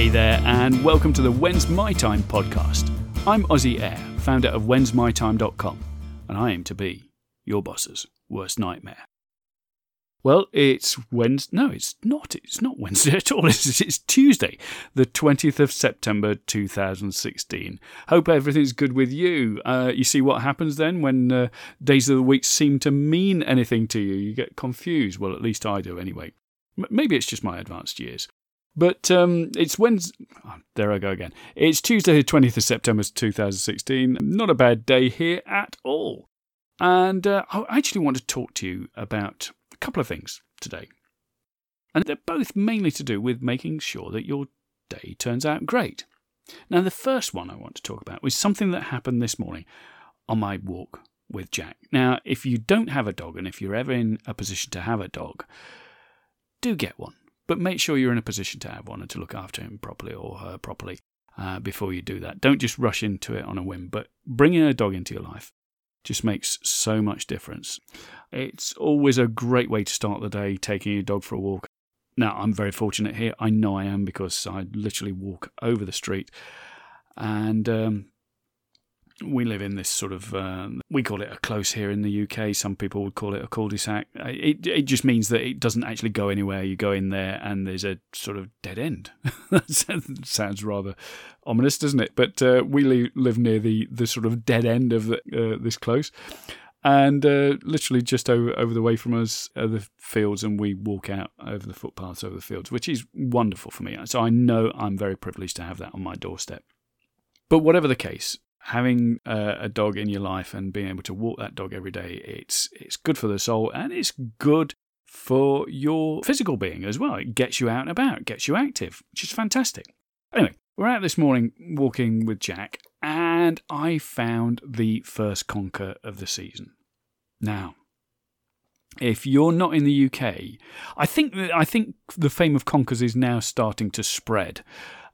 and welcome to the When's My Time podcast. I'm Ozzy Air, founder of whensmytime.com, and I aim to be your boss's worst nightmare. Well, it's Wednesday. No, it's not. It's not Wednesday at all. It's, it's Tuesday, the 20th of September 2016. Hope everything's good with you. Uh, you see what happens then when uh, days of the week seem to mean anything to you? You get confused. Well, at least I do anyway. M- maybe it's just my advanced years. But um, it's Wednesday. Oh, there I go again. It's Tuesday, the 20th of September 2016. Not a bad day here at all. And uh, I actually want to talk to you about a couple of things today. And they're both mainly to do with making sure that your day turns out great. Now, the first one I want to talk about was something that happened this morning on my walk with Jack. Now, if you don't have a dog and if you're ever in a position to have a dog, do get one but make sure you're in a position to have one and to look after him properly or her properly uh, before you do that. Don't just rush into it on a whim, but bringing a dog into your life just makes so much difference. It's always a great way to start the day taking your dog for a walk. Now, I'm very fortunate here. I know I am because I literally walk over the street and um, we live in this sort of uh, we call it a close here in the UK. Some people would call it a cul-de-sac. It it just means that it doesn't actually go anywhere. You go in there and there's a sort of dead end. that sounds rather ominous, doesn't it? But uh, we live near the the sort of dead end of the, uh, this close. And uh, literally just over, over the way from us are the fields, and we walk out over the footpaths over the fields, which is wonderful for me. So I know I'm very privileged to have that on my doorstep. But whatever the case, having a, a, dog in your life and being able to walk that dog every day, it's it's good for the soul and it's good for your physical being as well. It gets you out and about, gets you active, which is fantastic. Anyway, we're out this morning walking with Jack, and I found the first conker of the season. Now, if you're not in the UK, I think I think the fame of conkers is now starting to spread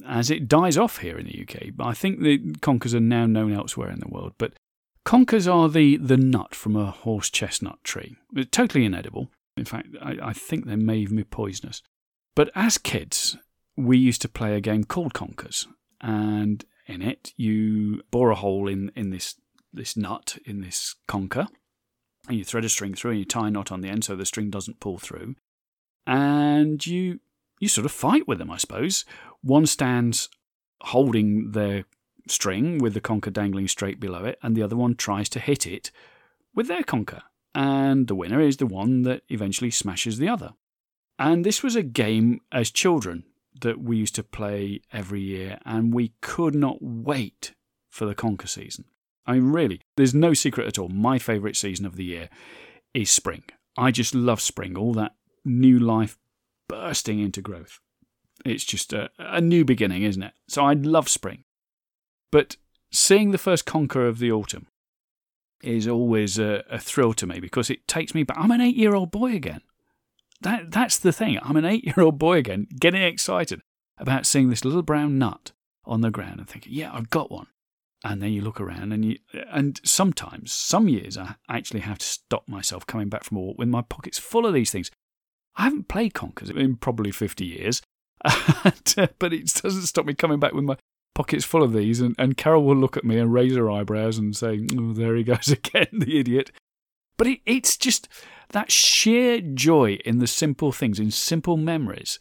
as it dies off here in the UK. But I think the conkers are now known elsewhere in the world, but conkers are the, the nut from a horse chestnut tree. They're totally inedible. In fact, I, I think they may even be poisonous. But as kids, we used to play a game called conkers, and in it, you bore a hole in, in this this nut in this conker, and you thread a string through, and you tie a knot on the end so the string doesn't pull through, and you you sort of fight with them, I suppose. One stands holding their string with the conker dangling straight below it, and the other one tries to hit it with their conker. And the winner is the one that eventually smashes the other. And this was a game as children that we used to play every year, and we could not wait for the conker season. I mean, really, there's no secret at all. My favourite season of the year is spring. I just love spring, all that new life bursting into growth. It's just a, a new beginning, isn't it? So I love spring. But seeing the first conker of the autumn is always a, a thrill to me because it takes me back. I'm an eight year old boy again. That, that's the thing. I'm an eight year old boy again, getting excited about seeing this little brown nut on the ground and thinking, yeah, I've got one. And then you look around, and you, and sometimes, some years, I actually have to stop myself coming back from a walk with my pockets full of these things I haven't played Conkers in probably 50 years, uh, but it doesn't stop me coming back with my pockets full of these. And, and Carol will look at me and raise her eyebrows and say, oh, there he goes again, the idiot. But it, it's just that sheer joy in the simple things, in simple memories.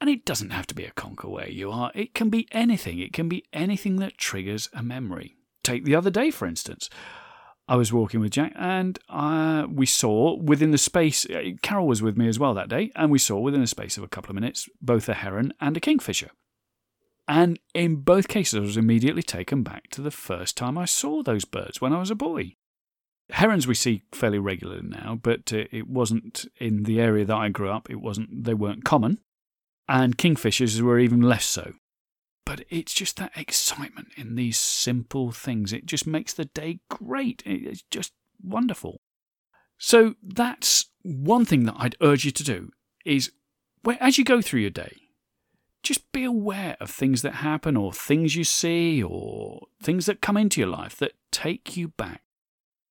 And it doesn't have to be a conker where you are, it can be anything. It can be anything that triggers a memory. Take the other day, for instance. I was walking with Jack, and uh, we saw within the space. Uh, Carol was with me as well that day, and we saw within the space of a couple of minutes both a heron and a kingfisher. And in both cases, I was immediately taken back to the first time I saw those birds when I was a boy. Herons we see fairly regularly now, but uh, it wasn't in the area that I grew up. It wasn't; they weren't common, and kingfishers were even less so. But it's just that excitement in these simple things. It just makes the day great. It's just wonderful. So that's one thing that I'd urge you to do is as you go through your day, just be aware of things that happen or things you see or things that come into your life that take you back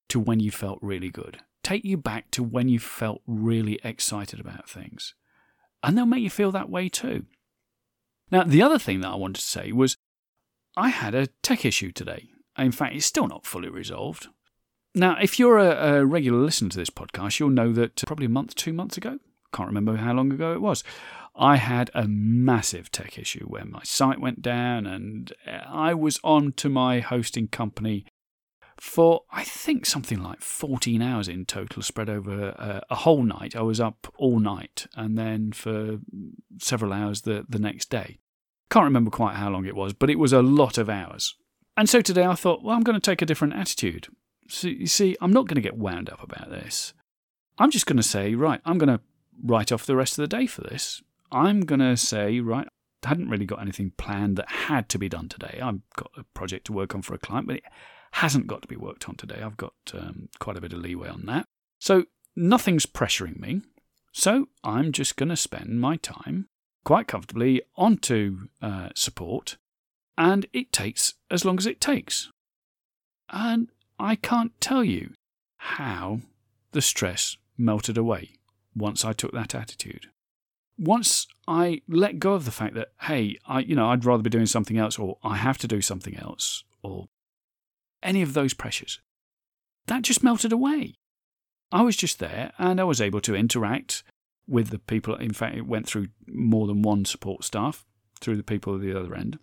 to when you felt really good. Take you back to when you felt really excited about things. And they'll make you feel that way too. Now, the other thing that I wanted to say was I had a tech issue today. In fact, it's still not fully resolved. Now, if you're a, a regular listener to this podcast, you'll know that probably a month, two months ago, can't remember how long ago it was, I had a massive tech issue where my site went down and uh, I was on to my hosting company for I think something like 14 hours in total, spread over a, a, whole night. I was up all night and then for several hours the, the next day. Can't remember quite how long it was, but it was a lot of hours. And so today I thought, well, I'm going to take a different attitude. So you see, I'm not going to get wound up about this. I'm just going to say, right, I'm going to write off the rest of the day for this. I'm going to say, right, I hadn't really got anything planned that had to be done today. I've got a project to work on for a client, but it hasn't got to be worked on today. I've got um, quite a bit of leeway on that. So nothing's pressuring me. So I'm just going to spend my time quite comfortably onto uh, support, and it takes as long as it takes. And I can't tell you how the stress melted away once I took that attitude. Once I let go of the fact that, hey, I, you know, I'd rather be doing something else, or I have to do something else, or any of those pressures. That just melted away. I was just there and I was able to interact with the people. In fact, it went through more than one support staff, through the people at the other end.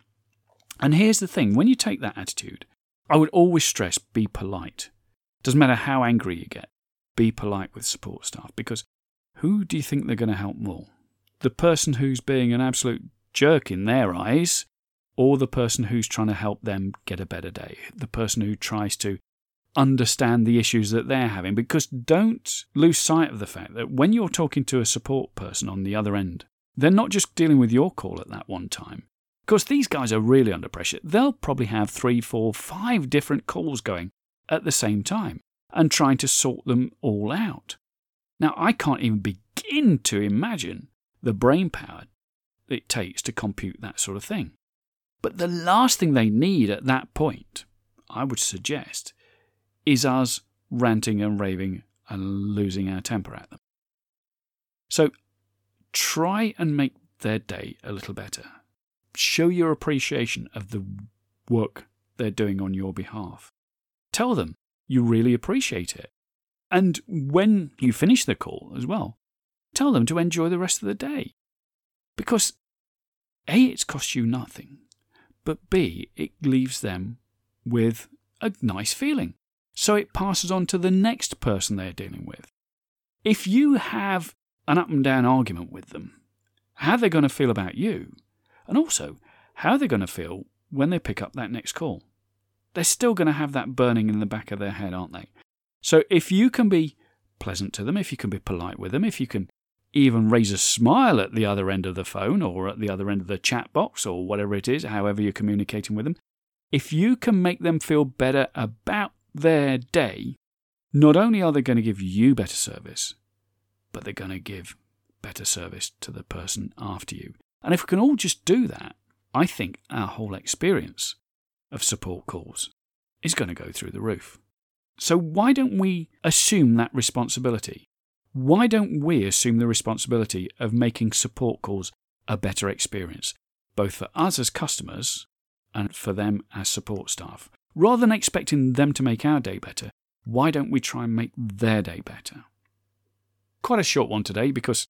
And here's the thing when you take that attitude, I would always stress be polite. Doesn't matter how angry you get, be polite with support staff because who do you think they're going to help more? The person who's being an absolute jerk in their eyes, or the person who's trying to help them get a better day, the person who tries to understand the issues that they're having. Because don't lose sight of the fact that when you're talking to a support person on the other end, they're not just dealing with your call at that one time. Because these guys are really under pressure. They'll probably have three, four, five different calls going at the same time and trying to sort them all out. Now, I can't even begin to imagine the brain power it takes to compute that sort of thing. But the last thing they need at that point, I would suggest, is us ranting and raving and losing our temper at them. So try and make their day a little better. Show your appreciation of the work they're doing on your behalf. Tell them you really appreciate it. And when you finish the call as well, tell them to enjoy the rest of the day. Because A, it's cost you nothing but B, it leaves them with a nice feeling. So it passes on to the next person they're dealing with. If you have an up and down argument with them, how they're going to feel about you, and also how they're going to feel when they pick up that next call. They're still going to have that burning in the back of their head, aren't they? So if you can be pleasant to them, if you can be polite with them, if you can even raise a smile at the other end of the phone or at the other end of the chat box or whatever it is, however you're communicating with them, if you can make them feel better about their day, not only are they going to give you better service, but they're going to give better service to the person after you. And if we can all just do that, I think our whole experience of support calls is going to go through the roof. So why don't we assume that responsibility? Why don't we assume the responsibility of making support calls a better experience, both for us as customers and for them as support staff? Rather than expecting them to make our day better, why don't we try and make their day better? Quite a short one today because,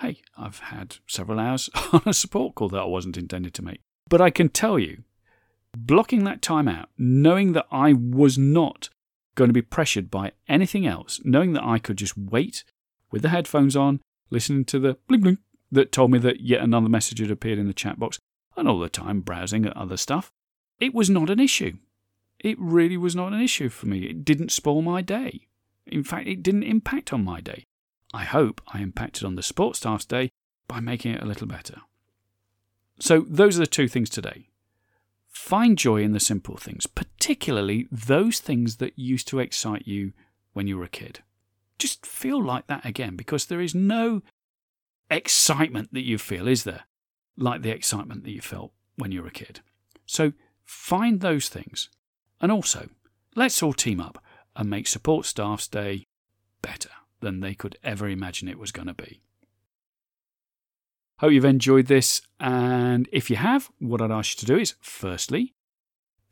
hey, I've had several hours on a support call that I wasn't intended to make. But I can tell you, blocking that time out, knowing that I was not going to be pressured by anything else, knowing that I could just wait with the headphones on, listening to the bling bling that told me that yet another message had appeared in the chat box, and all the time browsing at other stuff. It was not an issue. It really was not an issue for me. It didn't spoil my day. In fact, it didn't impact on my day. I hope I impacted on the sports staff's day by making it a little better. So, those are the two things today. Find joy in the simple things, particularly those things that used to excite you when you were a kid just feel like that again because there is no excitement that you feel, is there? Like the excitement that you felt when you were a kid. So find those things. And also, let's all team up and make support staff's day better than they could ever imagine it was going to be. Hope you've enjoyed this. And if you have, what I'd ask you to do is firstly,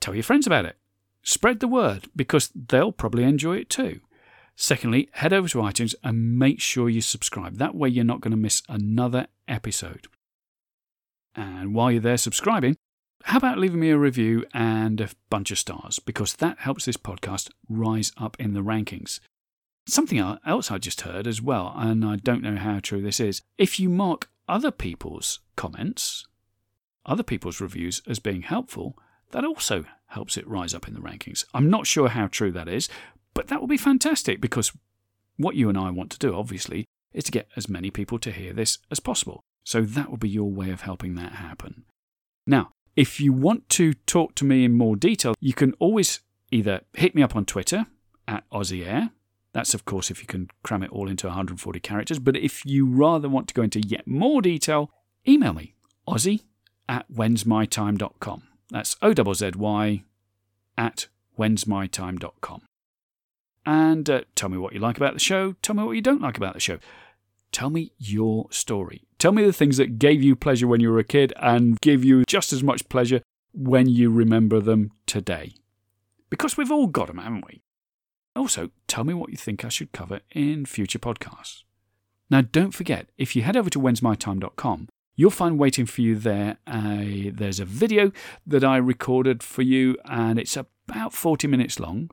tell your friends about it. Spread the word because they'll probably enjoy it too. Secondly, head over to iTunes and make sure you subscribe. That way, you're not going to miss another episode. And while you're there subscribing, how about leaving me a review and a bunch of stars? Because that helps this podcast rise up in the rankings. Something else I just heard as well, and I don't know how true this is. If you mark other people's comments, other people's reviews as being helpful, that also helps it rise up in the rankings. I'm not sure how true that is, but that would be fantastic because what you and I want to do, obviously, is to get as many people to hear this as possible. So that would be your way of helping that happen. Now, if you want to talk to me in more detail, you can always either hit me up on Twitter at Ozzy Air. That's, of course, if you can cram it all into 140 characters. But if you rather want to go into yet more detail, email me, Ozzy at whensmytime.com. That's O Z Z Y at whensmytime.com. And uh, tell me what you like about the show. Tell me what you don't like about the show. Tell me your story. Tell me the things that gave you pleasure when you were a kid and give you just as much pleasure when you remember them today. Because we've all got them, haven't we? Also, tell me what you think I should cover in future podcasts. Now, don't forget, if you head over to whensmytime.com, you'll find waiting for you there. A, there's a video that I recorded for you, and it's about 40 minutes long.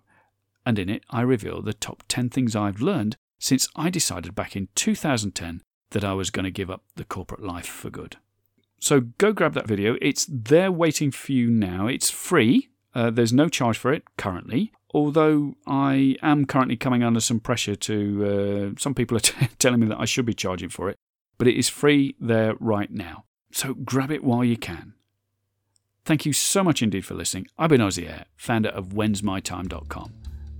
And in it, I reveal the top 10 things I've learned since I decided back in 2010 that I was going to give up the corporate life for good. So go grab that video. It's there waiting for you now. It's free. Uh, there's no charge for it currently, although I am currently coming under some pressure to. Uh, some people are t- telling me that I should be charging for it, but it is free there right now. So grab it while you can. Thank you so much indeed for listening. I've been Ozzy Air, founder of whensmytime.com,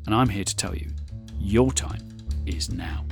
and I'm here to tell you your time is now.